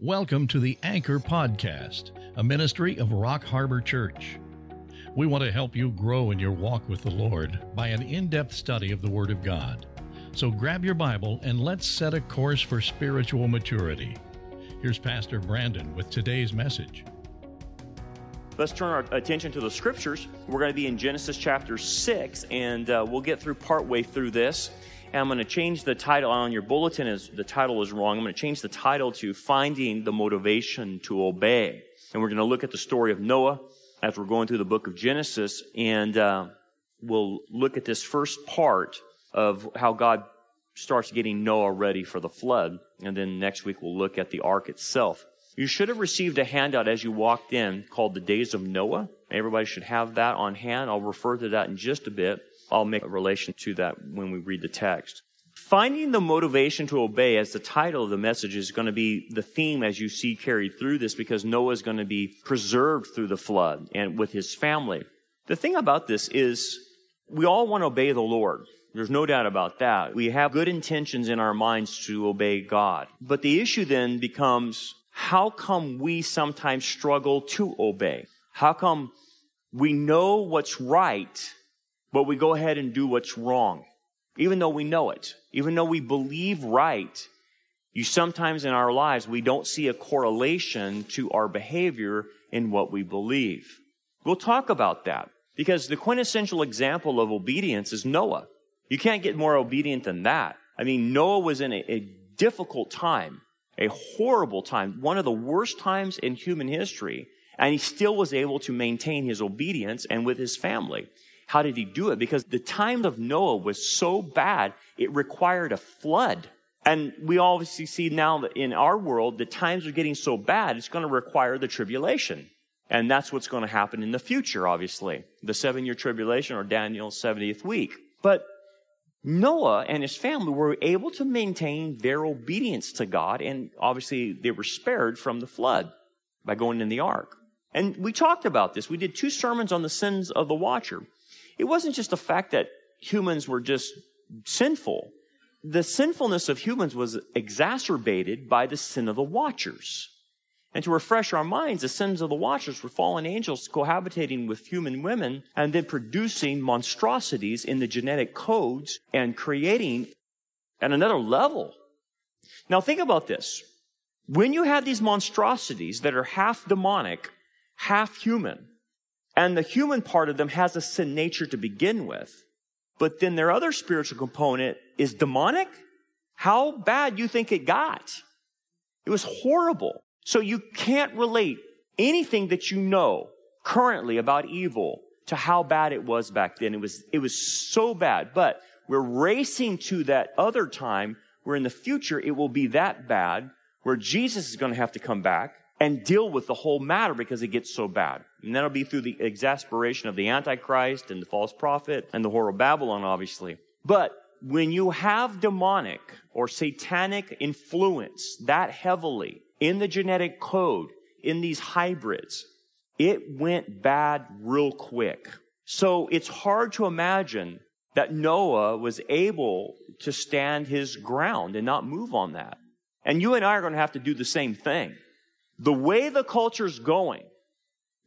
Welcome to the Anchor Podcast, a ministry of Rock Harbor Church. We want to help you grow in your walk with the Lord by an in depth study of the Word of God. So grab your Bible and let's set a course for spiritual maturity. Here's Pastor Brandon with today's message. Let's turn our attention to the scriptures. We're going to be in Genesis chapter 6, and uh, we'll get through partway through this. And I'm going to change the title on your bulletin. Is the title is wrong? I'm going to change the title to "Finding the Motivation to Obey." And we're going to look at the story of Noah as we're going through the book of Genesis, and uh, we'll look at this first part of how God starts getting Noah ready for the flood. And then next week we'll look at the ark itself. You should have received a handout as you walked in called the Days of Noah. Everybody should have that on hand. I'll refer to that in just a bit. I'll make a relation to that when we read the text. Finding the motivation to obey as the title of the message is going to be the theme as you see carried through this because Noah is going to be preserved through the flood and with his family. The thing about this is we all want to obey the Lord. There's no doubt about that. We have good intentions in our minds to obey God. But the issue then becomes how come we sometimes struggle to obey? How come we know what's right but we go ahead and do what's wrong, even though we know it, even though we believe right. You sometimes in our lives, we don't see a correlation to our behavior in what we believe. We'll talk about that because the quintessential example of obedience is Noah. You can't get more obedient than that. I mean, Noah was in a, a difficult time, a horrible time, one of the worst times in human history, and he still was able to maintain his obedience and with his family. How did he do it? Because the time of Noah was so bad, it required a flood. And we obviously see now that in our world, the times are getting so bad, it's going to require the tribulation. And that's what's going to happen in the future, obviously. The seven year tribulation or Daniel's 70th week. But Noah and his family were able to maintain their obedience to God, and obviously they were spared from the flood by going in the ark. And we talked about this. We did two sermons on the sins of the watcher. It wasn't just the fact that humans were just sinful. The sinfulness of humans was exacerbated by the sin of the watchers. And to refresh our minds, the sins of the watchers were fallen angels cohabitating with human women and then producing monstrosities in the genetic codes and creating at another level. Now think about this. When you have these monstrosities that are half demonic, half human, and the human part of them has a sin nature to begin with. But then their other spiritual component is demonic. How bad you think it got? It was horrible. So you can't relate anything that you know currently about evil to how bad it was back then. It was, it was so bad. But we're racing to that other time where in the future it will be that bad where Jesus is going to have to come back and deal with the whole matter because it gets so bad. And that'll be through the exasperation of the Antichrist and the false prophet and the whore of Babylon, obviously. But when you have demonic or satanic influence that heavily in the genetic code, in these hybrids, it went bad real quick. So it's hard to imagine that Noah was able to stand his ground and not move on that. And you and I are going to have to do the same thing the way the culture's going,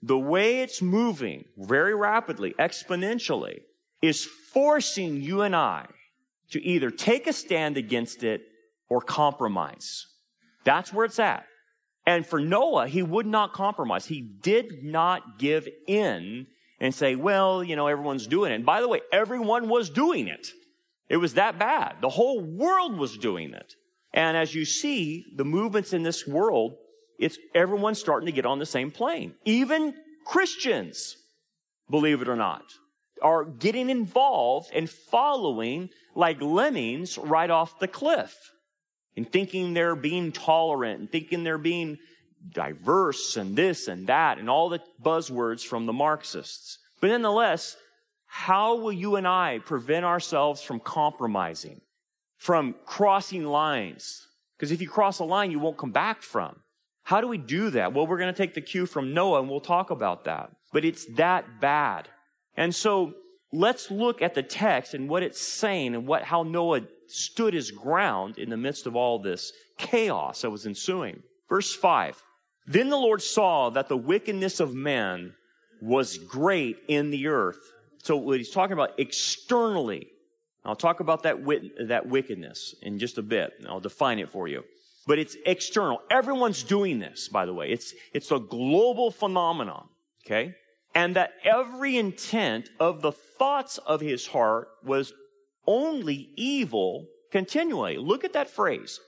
the way it's moving very rapidly, exponentially, is forcing you and I to either take a stand against it or compromise. That's where it's at. And for Noah, he would not compromise. He did not give in and say, well, you know, everyone's doing it. And by the way, everyone was doing it. It was that bad. The whole world was doing it. And as you see, the movements in this world it's everyone's starting to get on the same plane. Even Christians, believe it or not, are getting involved and following like lemmings right off the cliff and thinking they're being tolerant and thinking they're being diverse and this and that and all the buzzwords from the Marxists. But nonetheless, how will you and I prevent ourselves from compromising, from crossing lines? Because if you cross a line, you won't come back from. How do we do that? Well, we're going to take the cue from Noah and we'll talk about that. But it's that bad. And so let's look at the text and what it's saying and what, how Noah stood his ground in the midst of all this chaos that was ensuing. Verse 5. Then the Lord saw that the wickedness of men was great in the earth. So what he's talking about externally. I'll talk about that wit- that wickedness in just a bit. And I'll define it for you. But it's external. Everyone's doing this, by the way. It's, it's a global phenomenon. Okay? And that every intent of the thoughts of his heart was only evil continually. Look at that phrase.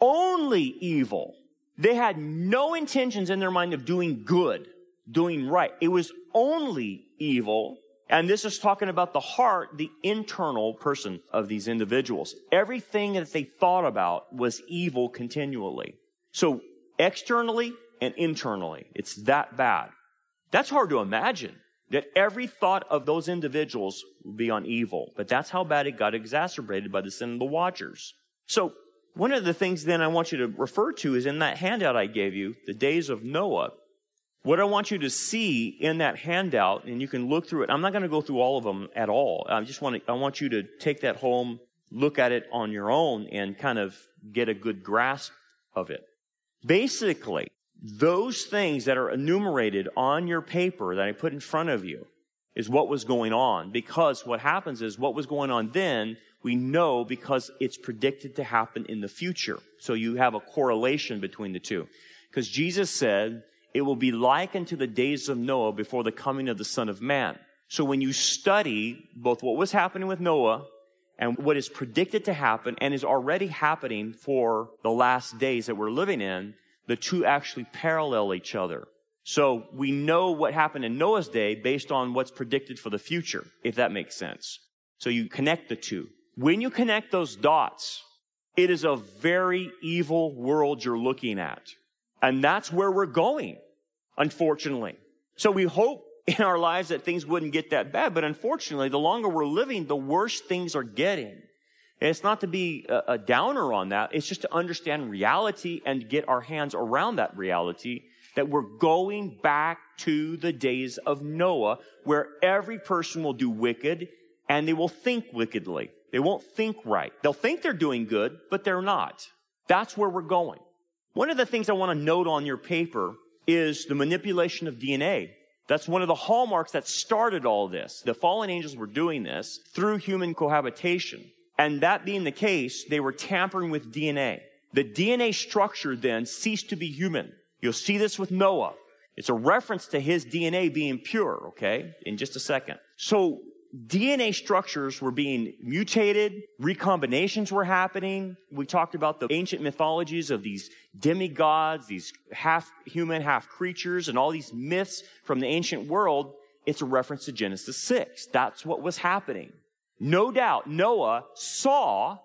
Only evil. They had no intentions in their mind of doing good, doing right. It was only evil. And this is talking about the heart, the internal person of these individuals. Everything that they thought about was evil continually. So externally and internally, it's that bad. That's hard to imagine that every thought of those individuals would be on evil. But that's how bad it got exacerbated by the sin of the watchers. So one of the things then I want you to refer to is in that handout I gave you, the days of Noah. What I want you to see in that handout, and you can look through it. I'm not going to go through all of them at all. I just want to, I want you to take that home, look at it on your own, and kind of get a good grasp of it. Basically, those things that are enumerated on your paper that I put in front of you is what was going on. Because what happens is what was going on then, we know because it's predicted to happen in the future. So you have a correlation between the two. Because Jesus said, it will be likened to the days of Noah before the coming of the Son of Man. So when you study both what was happening with Noah and what is predicted to happen and is already happening for the last days that we're living in, the two actually parallel each other. So we know what happened in Noah's day based on what's predicted for the future, if that makes sense. So you connect the two. When you connect those dots, it is a very evil world you're looking at. And that's where we're going, unfortunately. So we hope in our lives that things wouldn't get that bad, but unfortunately, the longer we're living, the worse things are getting. And it's not to be a, a downer on that. It's just to understand reality and get our hands around that reality that we're going back to the days of Noah where every person will do wicked and they will think wickedly. They won't think right. They'll think they're doing good, but they're not. That's where we're going. One of the things I want to note on your paper is the manipulation of DNA. That's one of the hallmarks that started all this. The fallen angels were doing this through human cohabitation. And that being the case, they were tampering with DNA. The DNA structure then ceased to be human. You'll see this with Noah. It's a reference to his DNA being pure, okay? In just a second. So DNA structures were being mutated, recombinations were happening. We talked about the ancient mythologies of these demigods, these half human, half creatures, and all these myths from the ancient world. It's a reference to Genesis 6. That's what was happening. No doubt Noah saw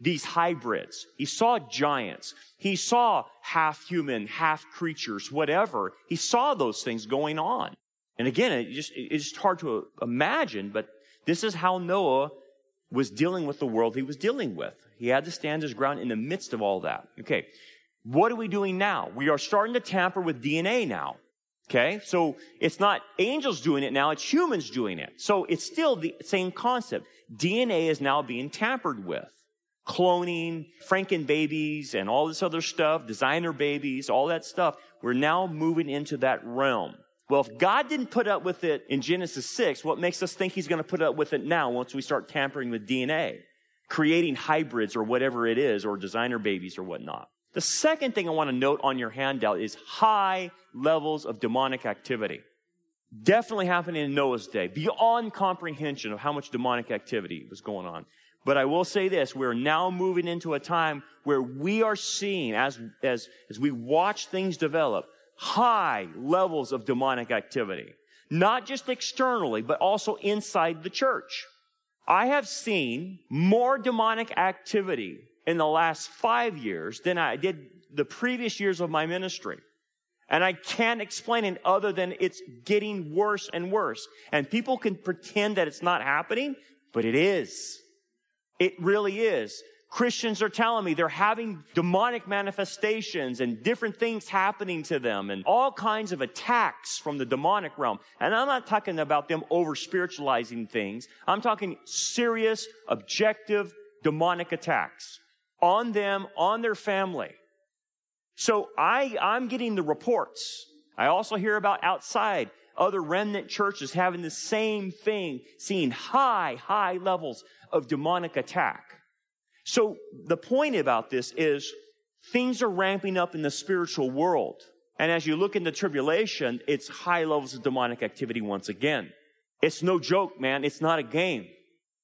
these hybrids. He saw giants. He saw half human, half creatures, whatever. He saw those things going on. And again, it just, it's just hard to uh, imagine, but this is how Noah was dealing with the world he was dealing with. He had to stand his ground in the midst of all that. Okay. What are we doing now? We are starting to tamper with DNA now. Okay? So it's not angels doing it now, it's humans doing it. So it's still the same concept. DNA is now being tampered with. Cloning, Franken babies, and all this other stuff, designer babies, all that stuff. We're now moving into that realm. Well, if God didn't put up with it in Genesis 6, what makes us think he's going to put up with it now once we start tampering with DNA? Creating hybrids or whatever it is, or designer babies or whatnot. The second thing I want to note on your handout is high levels of demonic activity. Definitely happening in Noah's day, beyond comprehension of how much demonic activity was going on. But I will say this, we're now moving into a time where we are seeing, as, as, as we watch things develop, high levels of demonic activity. Not just externally, but also inside the church. I have seen more demonic activity in the last five years than I did the previous years of my ministry. And I can't explain it other than it's getting worse and worse. And people can pretend that it's not happening, but it is. It really is. Christians are telling me they're having demonic manifestations and different things happening to them and all kinds of attacks from the demonic realm. And I'm not talking about them over spiritualizing things. I'm talking serious, objective, demonic attacks on them, on their family. So I, I'm getting the reports. I also hear about outside other remnant churches having the same thing, seeing high, high levels of demonic attack. So the point about this is things are ramping up in the spiritual world. And as you look into tribulation, it's high levels of demonic activity once again. It's no joke, man. It's not a game.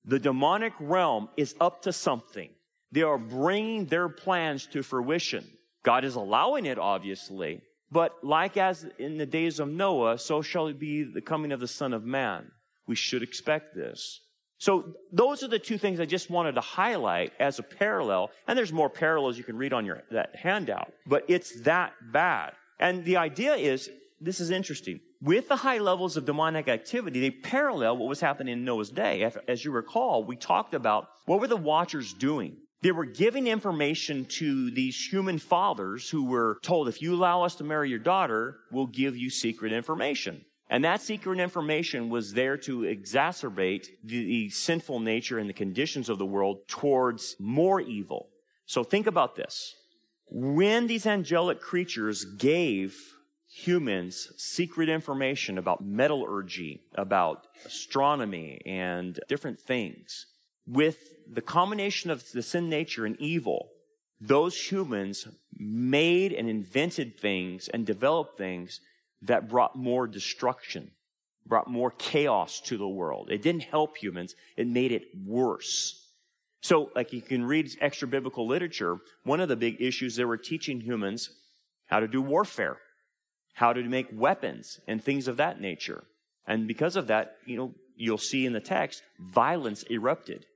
The demonic realm is up to something. They are bringing their plans to fruition. God is allowing it, obviously. But like as in the days of Noah, so shall it be the coming of the Son of Man. We should expect this. So those are the two things I just wanted to highlight as a parallel. And there's more parallels you can read on your, that handout. But it's that bad. And the idea is, this is interesting. With the high levels of demonic activity, they parallel what was happening in Noah's day. As you recall, we talked about what were the watchers doing? They were giving information to these human fathers who were told, if you allow us to marry your daughter, we'll give you secret information. And that secret information was there to exacerbate the, the, sinful nature and the conditions of the world towards more evil. So think about this when these angelic creatures gave humans secret information about metallurgy, about astronomy, and different things, with the combination of the sin nature and evil, those humans made and invented things and developed things that brought more destruction, brought more chaos to the world. It didn't help humans, it made it worse. So, like you can read extra biblical literature, one of the big issues they were teaching humans how to do warfare, how to make weapons, and things of that nature. And because of that, you know, you'll see in the text, violence erupted.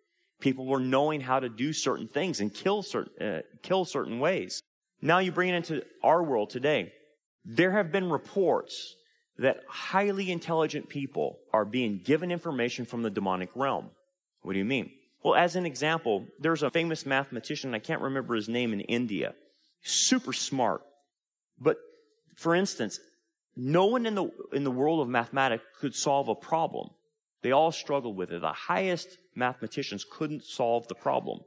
People were knowing how to do certain things and kill certain, uh, kill certain ways. Now you bring it into our world today. There have been reports that highly intelligent people are being given information from the demonic realm. What do you mean? Well, as an example, there's a famous mathematician, I can't remember his name in India, super smart. But for instance, no one in the, in the world of mathematics could solve a problem. They all struggled with it. The highest mathematicians couldn't solve the problem.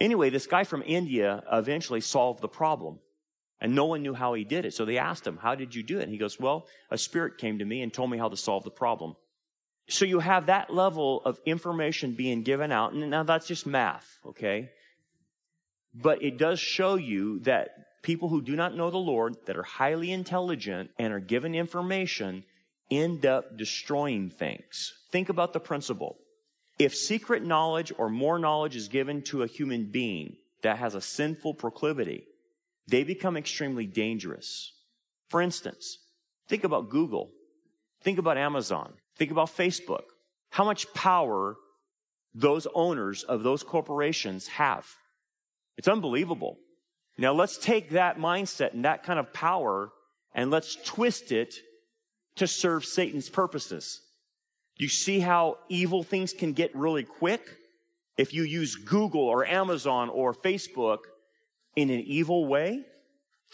Anyway, this guy from India eventually solved the problem. And no one knew how he did it. So they asked him, How did you do it? And he goes, Well, a spirit came to me and told me how to solve the problem. So you have that level of information being given out. And now that's just math, okay? But it does show you that people who do not know the Lord, that are highly intelligent and are given information, end up destroying things. Think about the principle. If secret knowledge or more knowledge is given to a human being that has a sinful proclivity, they become extremely dangerous. For instance, think about Google. Think about Amazon. Think about Facebook. How much power those owners of those corporations have. It's unbelievable. Now let's take that mindset and that kind of power and let's twist it to serve Satan's purposes. You see how evil things can get really quick? If you use Google or Amazon or Facebook in an evil way,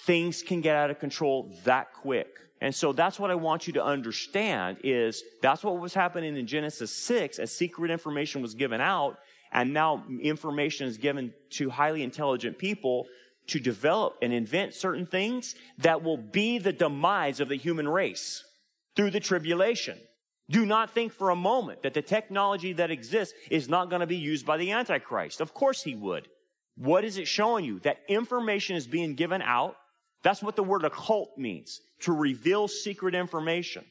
things can get out of control that quick. And so that's what I want you to understand is that's what was happening in Genesis 6 as secret information was given out and now information is given to highly intelligent people to develop and invent certain things that will be the demise of the human race through the tribulation. Do not think for a moment that the technology that exists is not going to be used by the Antichrist. Of course he would. What is it showing you? That information is being given out. That's what the word occult means to reveal secret information.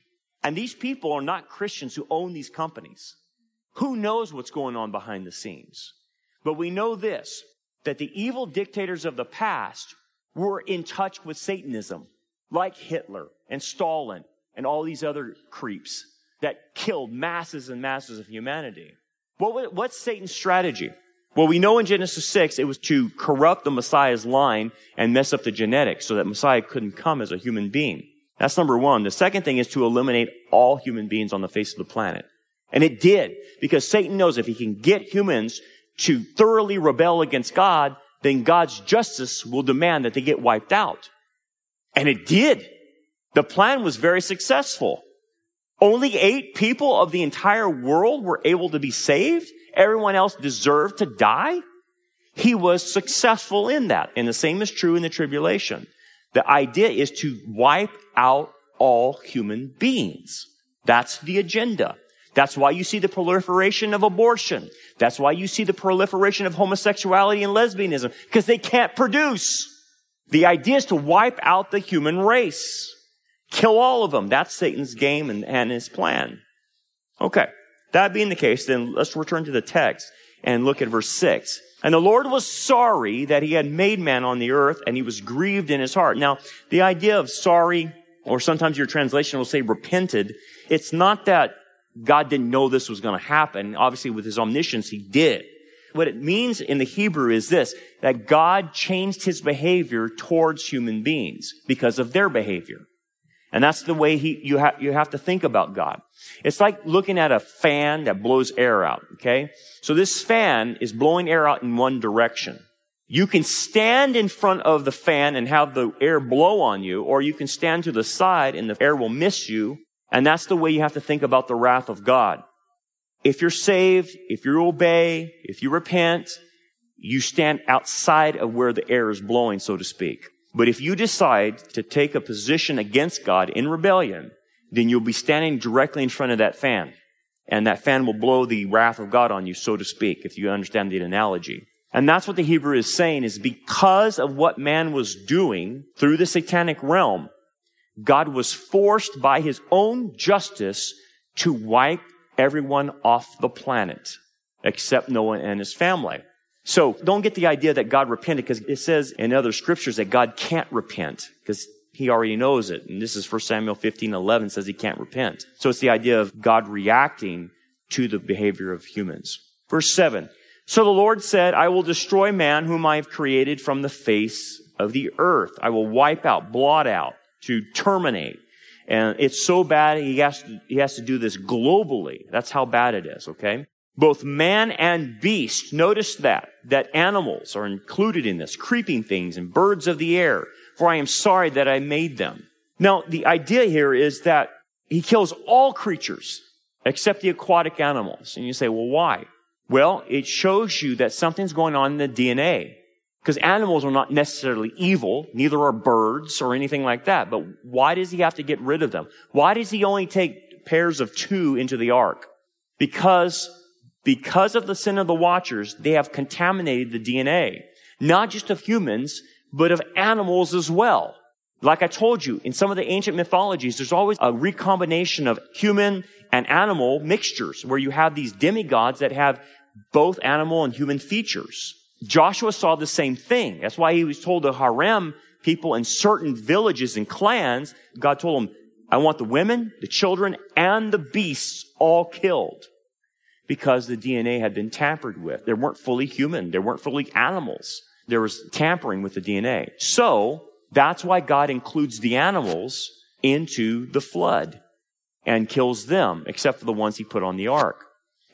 And these people are not Christians who own these companies. Who knows what's going on behind the scenes? But we know this, that the evil dictators of the past were in touch with Satanism, like Hitler and Stalin and all these other creeps that killed masses and masses of humanity. What, what's Satan's strategy? Well, we know in Genesis 6 it was to corrupt the Messiah's line and mess up the genetics so that Messiah couldn't come as a human being. That's number one. The second thing is to eliminate all human beings on the face of the planet. And it did, because Satan knows if he can get humans to thoroughly rebel against God, then God's justice will demand that they get wiped out. And it did. The plan was very successful. Only eight people of the entire world were able to be saved. Everyone else deserved to die. He was successful in that. And the same is true in the tribulation. The idea is to wipe out all human beings. That's the agenda. That's why you see the proliferation of abortion. That's why you see the proliferation of homosexuality and lesbianism, because they can't produce. The idea is to wipe out the human race. Kill all of them. That's Satan's game and, and his plan. Okay. That being the case, then let's return to the text and look at verse 6. And the Lord was sorry that he had made man on the earth and he was grieved in his heart. Now, the idea of sorry, or sometimes your translation will say repented, it's not that God didn't know this was going to happen. Obviously, with his omniscience, he did. What it means in the Hebrew is this, that God changed his behavior towards human beings because of their behavior. And that's the way he, you, have you have to think about God. It's like looking at a fan that blows air out, okay? So this fan is blowing air out in one direction. You can stand in front of the fan and have the air blow on you, or you can stand to the side and the air will miss you. And that's the way you have to think about the wrath of God. If you're saved, if you obey, if you repent, you stand outside of where the air is blowing, so to speak. But if you decide to take a position against God in rebellion, then you'll be standing directly in front of that fan. And that fan will blow the wrath of God on you, so to speak, if you understand the analogy. And that's what the Hebrew is saying is because of what man was doing through the satanic realm, God was forced by his own justice to wipe everyone off the planet except Noah and his family. So don't get the idea that God repented because it says in other scriptures that God can't repent because he already knows it. And this is 1 Samuel 15, 11 says he can't repent. So it's the idea of God reacting to the behavior of humans. Verse 7. So the Lord said, I will destroy man whom I have created from the face of the earth. I will wipe out, blot out, to terminate. And it's so bad he has to, he has to do this globally. That's how bad it is, okay? Both man and beast. Notice that, that animals are included in this, creeping things and birds of the air, for I am sorry that I made them. Now, the idea here is that he kills all creatures except the aquatic animals. And you say, well, why? Well, it shows you that something's going on in the DNA. Because animals are not necessarily evil, neither are birds or anything like that. But why does he have to get rid of them? Why does he only take pairs of two into the ark? Because because of the sin of the watchers, they have contaminated the DNA, not just of humans, but of animals as well. Like I told you, in some of the ancient mythologies, there's always a recombination of human and animal mixtures where you have these demigods that have both animal and human features. Joshua saw the same thing. That's why he was told to herem people in certain villages and clans. God told him, I want the women, the children, and the beasts all killed because the DNA had been tampered with. They weren't fully human. They weren't fully animals. There was tampering with the DNA. So that's why God includes the animals into the flood and kills them, except for the ones he put on the ark.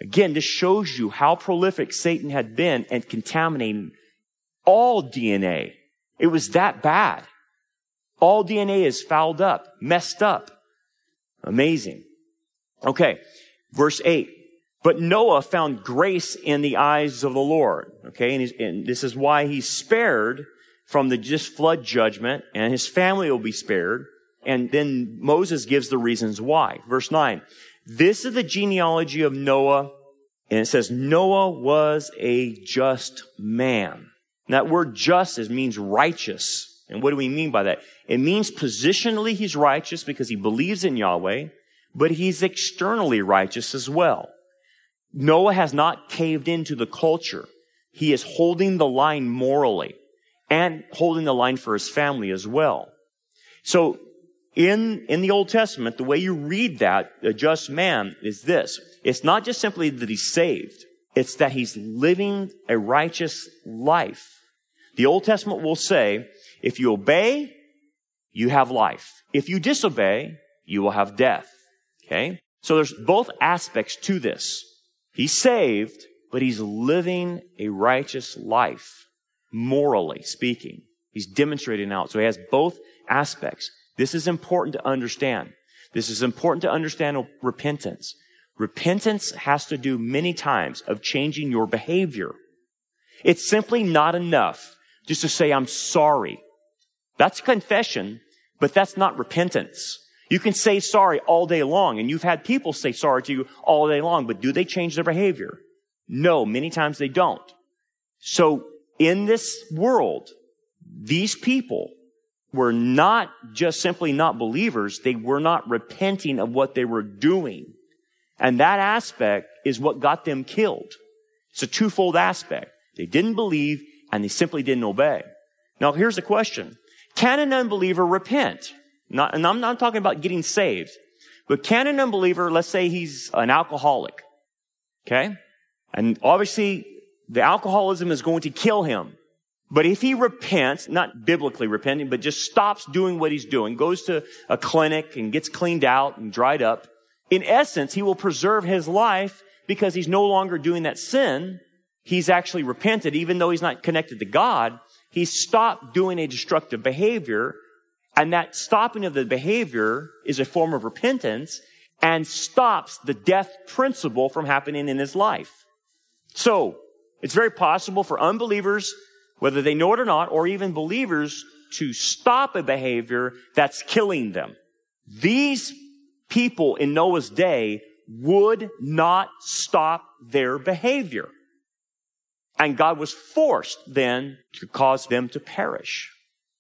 Again, this shows you how prolific Satan had been and contaminating all DNA. It was that bad. All DNA is fouled up, messed up. Amazing. Okay. Verse 8. But Noah found grace in the eyes of the Lord. Okay. And, and, this is why he's spared from the just flood judgment and his family will be spared. And then Moses gives the reasons why. Verse nine. This is the genealogy of Noah. And it says Noah was a just man. And that word justice means righteous. And what do we mean by that? It means positionally he's righteous because he believes in Yahweh, but he's externally righteous as well. Noah has not caved into the culture. He is holding the line morally and holding the line for his family as well. So in, in the Old Testament, the way you read that, a just man, is this. It's not just simply that he's saved. It's that he's living a righteous life. The Old Testament will say, if you obey, you have life. If you disobey, you will have death. Okay? So there's both aspects to this. He's saved, but he's living a righteous life, morally speaking. He's demonstrating out. So he has both aspects. This is important to understand. This is important to understand repentance. Repentance has to do many times of changing your behavior. It's simply not enough just to say, I'm sorry. That's confession, but that's not repentance. You can say sorry all day long, and you've had people say sorry to you all day long, but do they change their behavior? No, many times they don't. So in this world, these people were not just simply not believers, they were not repenting of what they were doing. And that aspect is what got them killed. It's a twofold aspect. They didn't believe and they simply didn't obey. Now here's the question. Can an unbeliever repent? Not, and I'm not talking about getting saved, but can an unbeliever, let's say he's an alcoholic, okay? And obviously the alcoholism is going to kill him. But if he repents, not biblically repenting, but just stops doing what he's doing, goes to a clinic and gets cleaned out and dried up, in essence, he will preserve his life because he's no longer doing that sin. He's actually repented, even though he's not connected to God. He stopped doing a destructive behavior. And that stopping of the behavior is a form of repentance and stops the death principle from happening in his life. So, it's very possible for unbelievers whether they know it or not, or even believers, to stop a behavior that's killing them. These people in Noah's day would not stop their behavior. And God was forced then to cause them to perish.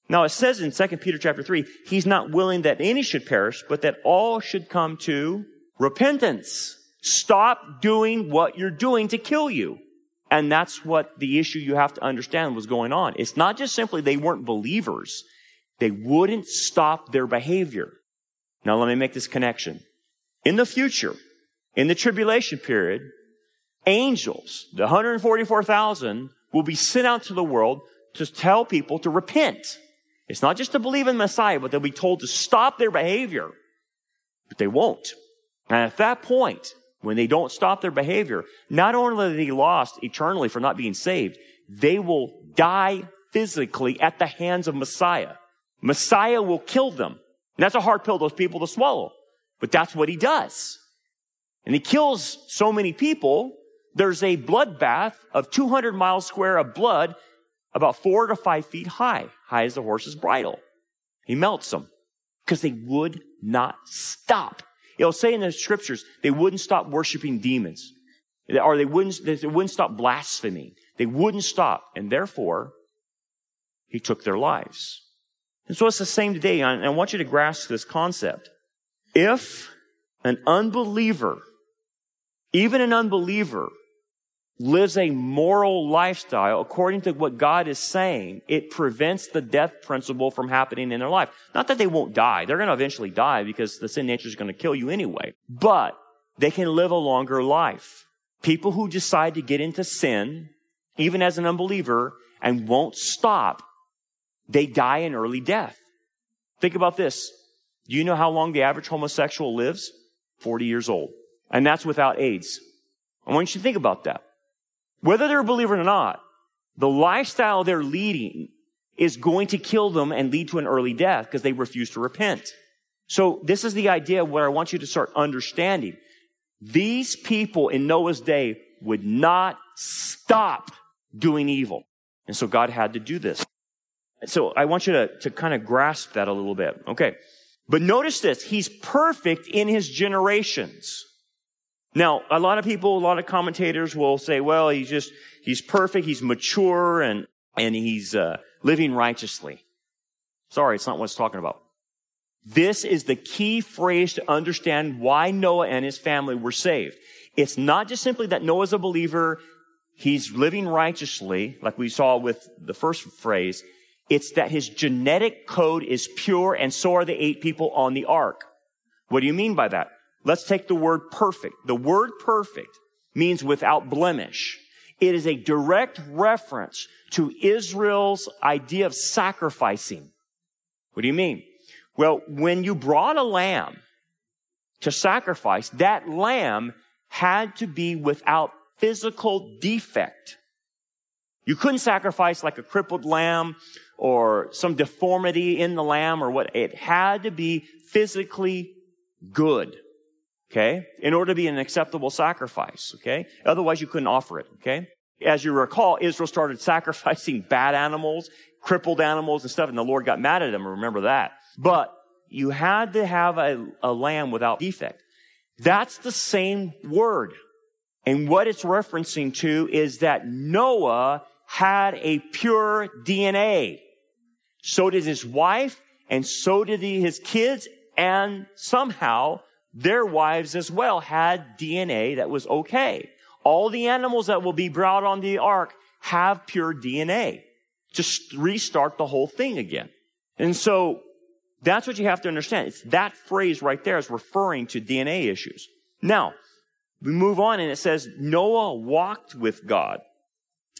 Now it says in 2 Peter chapter 3, he's not willing that any should perish, but that all should come to repentance. Stop doing what you're doing to kill you. And that's what the issue you have to understand was going on. It's not just simply they weren't believers. They wouldn't stop their behavior. Now let me make this connection. In the future, in the tribulation period, angels, the 144,000, will be sent out to the world to tell people to repent. It's not just to believe in Messiah, but they'll be told to stop their behavior. But they won't. And at that point, when they don't stop their behavior, not only are they lost eternally for not being saved, they will die physically at the hands of Messiah. Messiah will kill them. And that's a hard pill those people to swallow. But that's what he does. And he kills so many people. There's a bloodbath of 200 miles square of blood, about four to five feet high, high as the horse's bridle. He melts them because they would not stop. It'll say in the scriptures, they wouldn't stop worshiping demons. Or they wouldn't, they wouldn't stop blaspheming. They wouldn't stop. And therefore, he took their lives. And so it's the same today. And I want you to grasp this concept. If an unbeliever, even an unbeliever, lives a moral lifestyle according to what God is saying, it prevents the death principle from happening in their life. Not that they won't die. They're going to eventually die because the sin nature is going to kill you anyway. But they can live a longer life. People who decide to get into sin, even as an unbeliever, and won't stop, they die an early death. Think about this. Do you know how long the average homosexual lives? 40 years old. And that's without AIDS. I want you to think about that. Whether they're a believer or not, the lifestyle they're leading is going to kill them and lead to an early death because they refuse to repent. So this is the idea where I want you to start understanding. These people in Noah's day would not stop doing evil. And so God had to do this. So I want you to, to kind of grasp that a little bit. Okay. But notice this. He's perfect in his generations. Now, a lot of people, a lot of commentators will say, well, he's just, he's perfect, he's mature, and, and he's uh, living righteously. Sorry, it's not what it's talking about. This is the key phrase to understand why Noah and his family were saved. It's not just simply that Noah's a believer, he's living righteously, like we saw with the first phrase. It's that his genetic code is pure, and so are the eight people on the ark. What do you mean by that? Let's take the word perfect. The word perfect means without blemish. It is a direct reference to Israel's idea of sacrificing. What do you mean? Well, when you brought a lamb to sacrifice, that lamb had to be without physical defect. You couldn't sacrifice like a crippled lamb or some deformity in the lamb or what. It had to be physically good. Okay? In order to be an acceptable sacrifice. Okay? Otherwise you couldn't offer it. Okay? As you recall, Israel started sacrificing bad animals, crippled animals and stuff, and the Lord got mad at them. Remember that. But you had to have a, a lamb without defect. That's the same word. And what it's referencing to is that Noah had a pure DNA. So did his wife, and so did his kids, and somehow their wives as well had DNA that was okay. All the animals that will be brought on the ark have pure DNA. Just restart the whole thing again. And so that's what you have to understand. It's that phrase right there is referring to DNA issues. Now, we move on and it says Noah walked with God.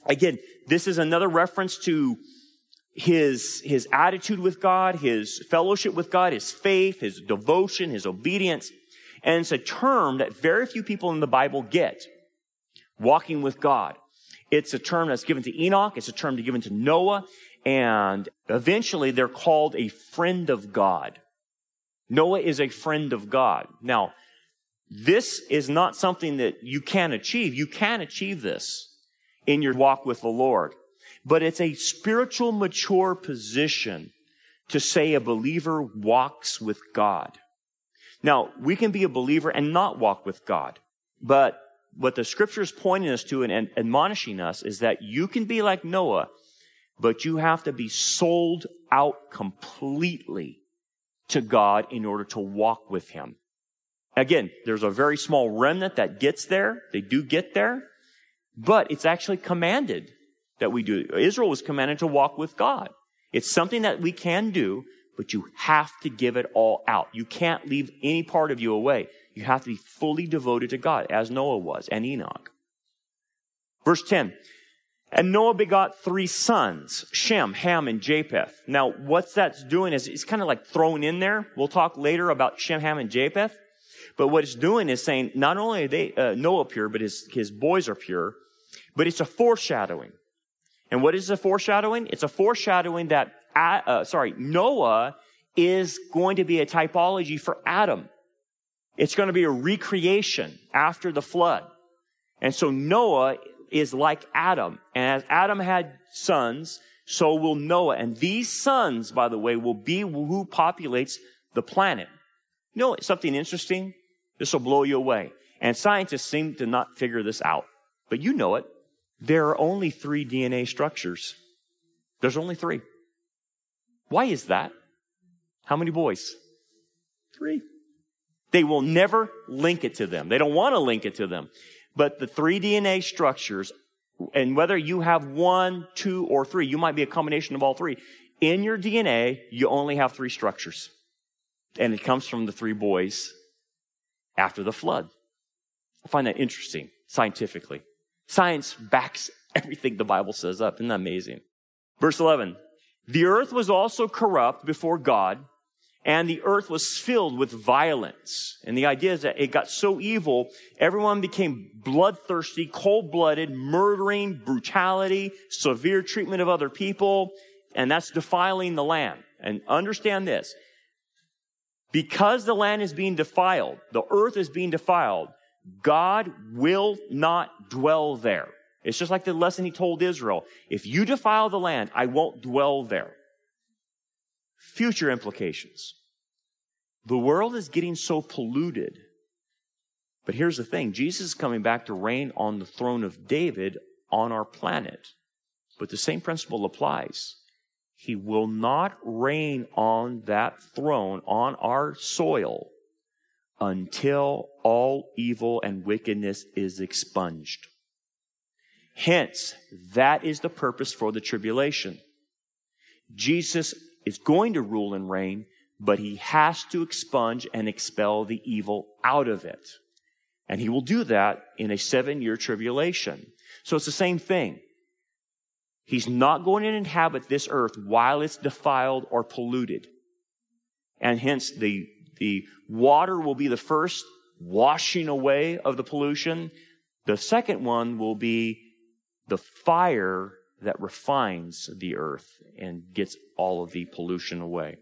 Again, this is another reference to his, his attitude with God, his fellowship with God, his faith, his devotion, his obedience. And it's a term that very few people in the Bible get. Walking with God. It's a term that's given to Enoch. It's a term to given to Noah. And eventually they're called a friend of God. Noah is a friend of God. Now, this is not something that you can achieve. You can achieve this in your walk with the Lord. But it's a spiritual mature position to say a believer walks with God. Now, we can be a believer and not walk with God. But what the scripture is pointing us to and admonishing us is that you can be like Noah, but you have to be sold out completely to God in order to walk with Him. Again, there's a very small remnant that gets there. They do get there, but it's actually commanded that we do. Israel was commanded to walk with God. It's something that we can do, but you have to give it all out. You can't leave any part of you away. You have to be fully devoted to God, as Noah was and Enoch. Verse 10. And Noah begot three sons, Shem, Ham, and Japheth. Now, what that's doing is it's kind of like thrown in there. We'll talk later about Shem, Ham, and Japheth. But what it's doing is saying not only are they, uh, Noah pure, but his, his boys are pure, but it's a foreshadowing. And what is a foreshadowing? It's a foreshadowing that, uh, sorry, Noah is going to be a typology for Adam. It's going to be a recreation after the flood. And so Noah is like Adam. And as Adam had sons, so will Noah. And these sons, by the way, will be who populates the planet. You know something interesting? This will blow you away. And scientists seem to not figure this out. But you know it. There are only three DNA structures. There's only three. Why is that? How many boys? Three. They will never link it to them. They don't want to link it to them. But the three DNA structures, and whether you have one, two, or three, you might be a combination of all three. In your DNA, you only have three structures. And it comes from the three boys after the flood. I find that interesting scientifically. Science backs everything the Bible says up. Isn't that amazing? Verse 11. The earth was also corrupt before God, and the earth was filled with violence. And the idea is that it got so evil, everyone became bloodthirsty, cold-blooded, murdering, brutality, severe treatment of other people, and that's defiling the land. And understand this. Because the land is being defiled, the earth is being defiled, God will not dwell there. It's just like the lesson he told Israel. If you defile the land, I won't dwell there. Future implications. The world is getting so polluted. But here's the thing Jesus is coming back to reign on the throne of David on our planet. But the same principle applies. He will not reign on that throne, on our soil, until all evil and wickedness is expunged. Hence, that is the purpose for the tribulation. Jesus is going to rule and reign, but he has to expunge and expel the evil out of it. And he will do that in a seven year tribulation. So it's the same thing. He's not going to inhabit this earth while it's defiled or polluted. And hence the the water will be the first washing away of the pollution. The second one will be the fire that refines the earth and gets all of the pollution away.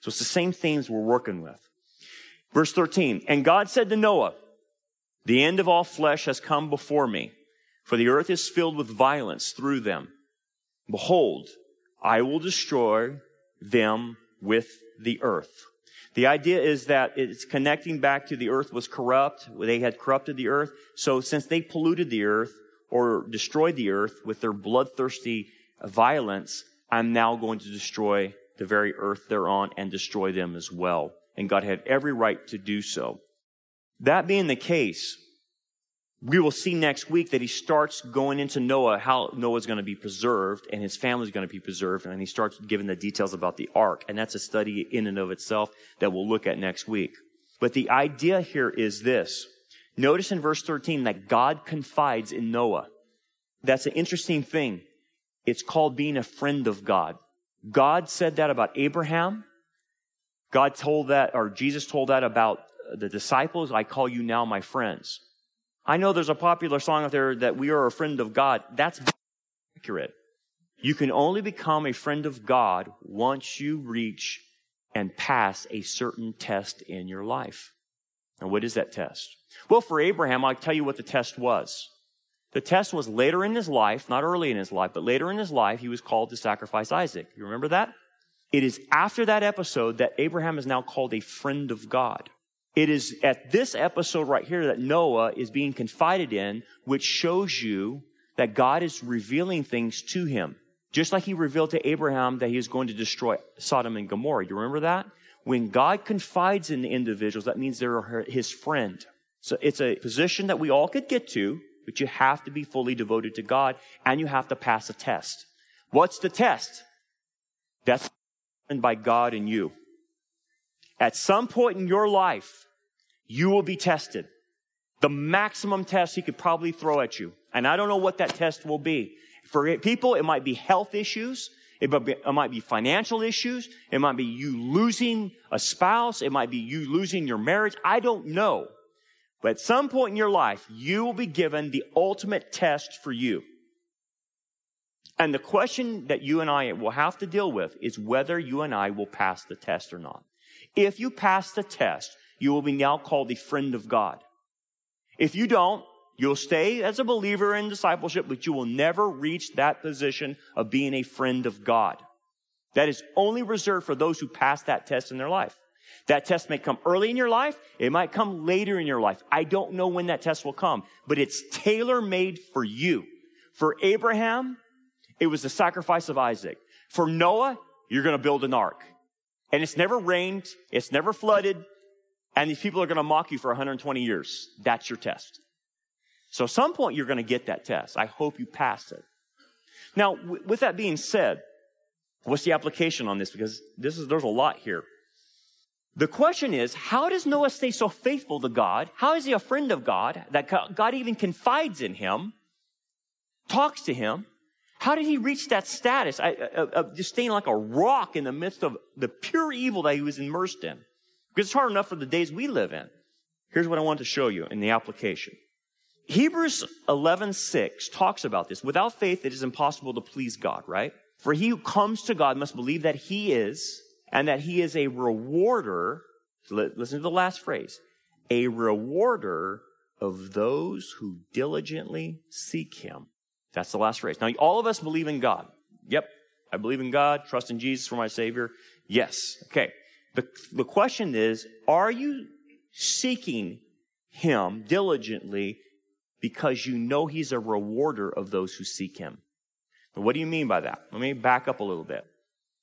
So it's the same themes we're working with. Verse 13, and God said to Noah, the end of all flesh has come before me, for the earth is filled with violence through them. Behold, I will destroy them with the earth. The idea is that it's connecting back to the earth was corrupt. They had corrupted the earth. So since they polluted the earth or destroyed the earth with their bloodthirsty violence, I'm now going to destroy the very earth they're on and destroy them as well. And God had every right to do so. That being the case, we will see next week that he starts going into Noah, how Noah's going to be preserved and his family is going to be preserved. And he starts giving the details about the ark. And that's a study in and of itself that we'll look at next week. But the idea here is this. Notice in verse 13 that God confides in Noah. That's an interesting thing. It's called being a friend of God. God said that about Abraham. God told that, or Jesus told that about the disciples. I call you now my friends. I know there's a popular song out there that we are a friend of God. That's accurate. You can only become a friend of God once you reach and pass a certain test in your life. And what is that test? Well, for Abraham, I'll tell you what the test was. The test was later in his life, not early in his life, but later in his life, he was called to sacrifice Isaac. You remember that? It is after that episode that Abraham is now called a friend of God. It is at this episode right here that Noah is being confided in, which shows you that God is revealing things to him. Just like he revealed to Abraham that he is going to destroy Sodom and Gomorrah. You remember that? When God confides in individuals, that means they're his friend. So it's a position that we all could get to, but you have to be fully devoted to God and you have to pass a test. What's the test? That's by God and you. At some point in your life, you will be tested. The maximum test he could probably throw at you. And I don't know what that test will be. For people, it might be health issues. It might, be, it might be financial issues. It might be you losing a spouse. It might be you losing your marriage. I don't know. But at some point in your life, you will be given the ultimate test for you. And the question that you and I will have to deal with is whether you and I will pass the test or not. If you pass the test, you will be now called a friend of God. If you don't, you'll stay as a believer in discipleship, but you will never reach that position of being a friend of God. That is only reserved for those who pass that test in their life. That test may come early in your life. It might come later in your life. I don't know when that test will come, but it's tailor made for you. For Abraham, it was the sacrifice of Isaac. For Noah, you're going to build an ark. And it's never rained. It's never flooded. And these people are going to mock you for 120 years. That's your test. So at some point you're going to get that test. I hope you pass it. Now, w- with that being said, what's the application on this? Because this is, there's a lot here. The question is, how does Noah stay so faithful to God? How is he a friend of God that God even confides in him, talks to him? How did he reach that status uh, uh, of just staying like a rock in the midst of the pure evil that he was immersed in? Because it's hard enough for the days we live in. Here's what I want to show you in the application. Hebrews 11:6 talks about this. Without faith, it is impossible to please God, right? For he who comes to God must believe that he is, and that he is a rewarder. Listen to the last phrase. A rewarder of those who diligently seek him. That's the last phrase. Now, all of us believe in God. Yep. I believe in God, trust in Jesus for my Savior. Yes. Okay. The, the question is, are you seeking Him diligently because you know He's a rewarder of those who seek Him? What do you mean by that? Let me back up a little bit.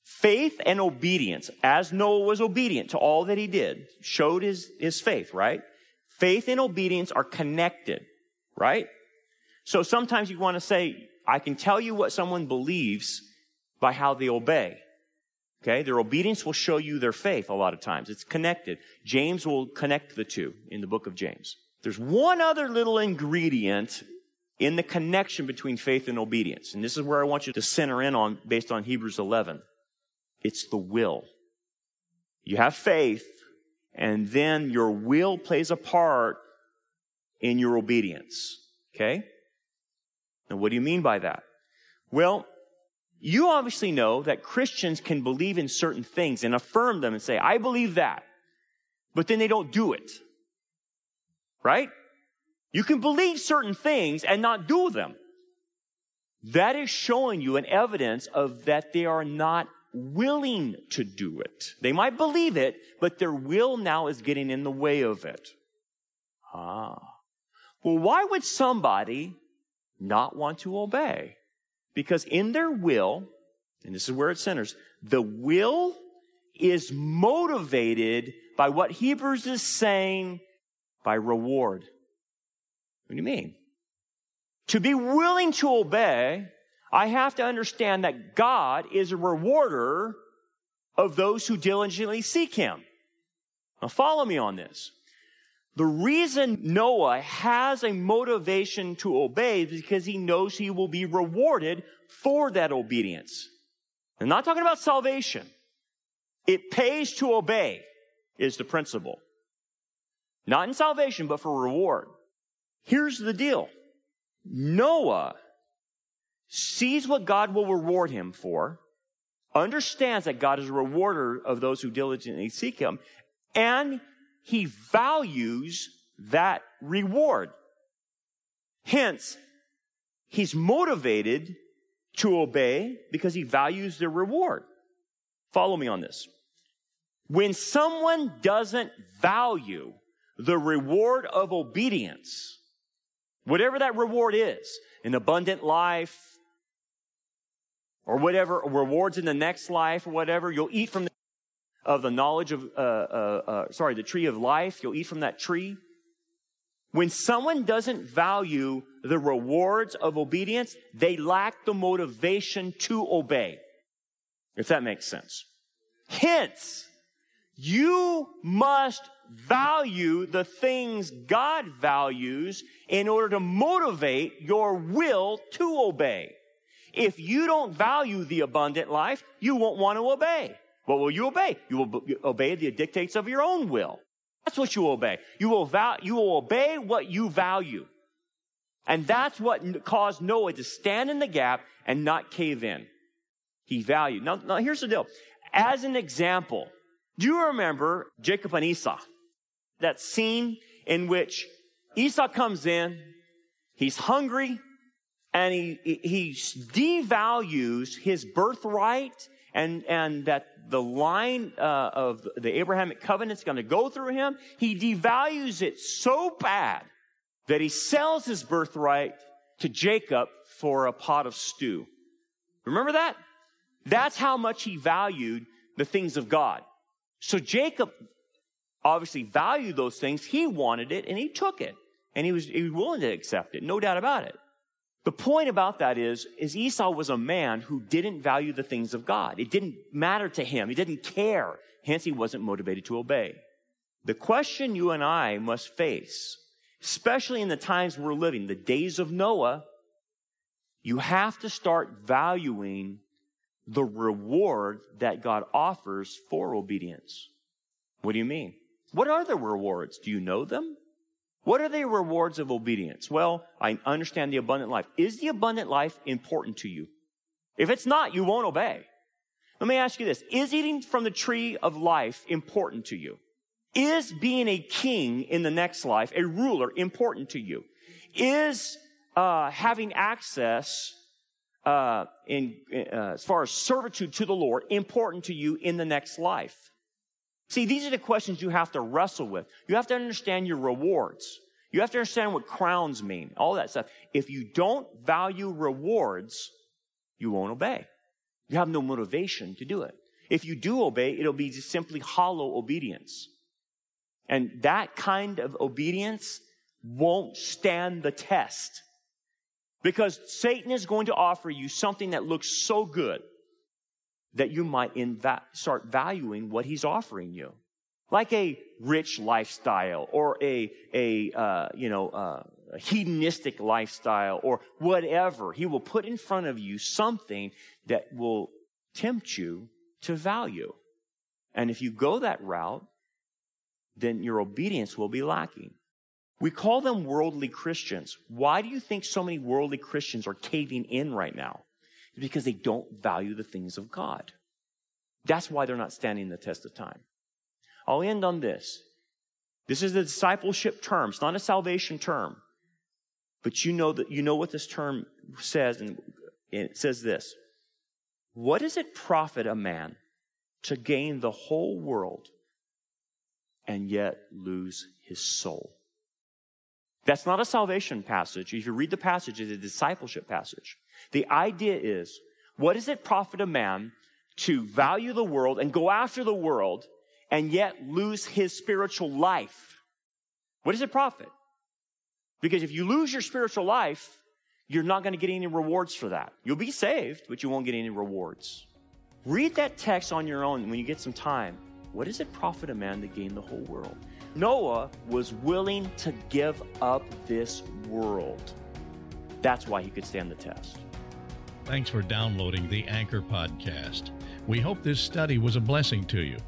Faith and obedience, as Noah was obedient to all that he did, showed his, his faith, right? Faith and obedience are connected, right? So sometimes you want to say, I can tell you what someone believes by how they obey. Okay, their obedience will show you their faith a lot of times. It's connected. James will connect the two in the book of James. There's one other little ingredient in the connection between faith and obedience. And this is where I want you to center in on based on Hebrews 11. It's the will. You have faith, and then your will plays a part in your obedience. Okay? Now, what do you mean by that? Well, you obviously know that Christians can believe in certain things and affirm them and say, I believe that. But then they don't do it. Right? You can believe certain things and not do them. that is showing you an evidence of that they are not willing to do it. They might believe it, but their will now is getting in the way of it. Ah. Well, why would somebody not want to obey? Because in their will, and this is where it centers, the will is motivated by what Hebrews is saying by reward. What do you mean? To be willing to obey, I have to understand that God is a rewarder of those who diligently seek Him. Now follow me on this. The reason Noah has a motivation to obey is because he knows he will be rewarded for that obedience. I'm not talking about salvation. It pays to obey is the principle. Not in salvation, but for reward. Here's the deal. Noah sees what God will reward him for, understands that God is a rewarder of those who diligently seek him, and he values that reward. Hence, he's motivated to obey because he values the reward. Follow me on this. When someone doesn't value the reward of obedience, whatever that reward is, an abundant life, or whatever rewards in the next life, or whatever, you'll eat from the, of the knowledge of, uh, uh, uh, sorry, the tree of life. You'll eat from that tree. When someone doesn't value the rewards of obedience, they lack the motivation to obey. If that makes sense. Hence, you must value the things God values in order to motivate your will to obey. If you don't value the abundant life, you won't want to obey. What will you obey? You will obey the dictates of your own will. That's what you obey. You will, val- you will obey what you value. And that's what caused Noah to stand in the gap and not cave in. He valued. Now, now here's the deal. As an example, do you remember Jacob and Esau? That scene in which Esau comes in, he's hungry, and he, he devalues his birthright and, and that the line uh, of the Abrahamic covenant is going to go through him. He devalues it so bad that he sells his birthright to Jacob for a pot of stew. Remember that? That's how much he valued the things of God. So Jacob obviously valued those things. He wanted it and he took it. And he was, he was willing to accept it, no doubt about it. The point about that is, is Esau was a man who didn't value the things of God. It didn't matter to him. He didn't care. Hence, he wasn't motivated to obey. The question you and I must face, especially in the times we're living, the days of Noah, you have to start valuing the reward that God offers for obedience. What do you mean? What are the rewards? Do you know them? What are the rewards of obedience? Well, I understand the abundant life. Is the abundant life important to you? If it's not, you won't obey. Let me ask you this. Is eating from the tree of life important to you? Is being a king in the next life, a ruler, important to you? Is uh, having access uh, in, uh, as far as servitude to the Lord important to you in the next life? See, these are the questions you have to wrestle with. You have to understand your rewards. You have to understand what crowns mean, all that stuff. If you don't value rewards, you won't obey. You have no motivation to do it. If you do obey, it'll be just simply hollow obedience. And that kind of obedience won't stand the test. Because Satan is going to offer you something that looks so good that you might start valuing what he's offering you. Like a rich lifestyle or a, a, uh, you know, uh, a hedonistic lifestyle or whatever. He will put in front of you something that will tempt you to value. And if you go that route, then your obedience will be lacking. We call them worldly Christians. Why do you think so many worldly Christians are caving in right now? Because they don't value the things of God. That's why they're not standing the test of time. I'll end on this. This is a discipleship term. It's not a salvation term. But you know that you know what this term says, and it says this What does it profit a man to gain the whole world and yet lose his soul? That's not a salvation passage. If you read the passage, it's a discipleship passage. The idea is, what does it profit a man to value the world and go after the world and yet lose his spiritual life? What does it profit? Because if you lose your spiritual life, you're not going to get any rewards for that. You'll be saved, but you won't get any rewards. Read that text on your own when you get some time. What does it profit a man to gain the whole world? Noah was willing to give up this world. That's why he could stand the test. Thanks for downloading the Anchor Podcast. We hope this study was a blessing to you.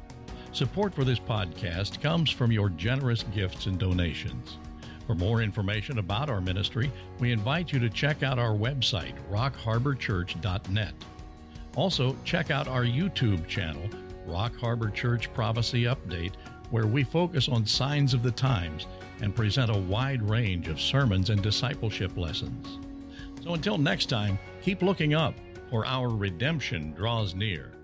Support for this podcast comes from your generous gifts and donations. For more information about our ministry, we invite you to check out our website, rockharborchurch.net. Also, check out our YouTube channel, Rock Harbor Church Prophecy Update, where we focus on signs of the times and present a wide range of sermons and discipleship lessons. So until next time, keep looking up, for our redemption draws near.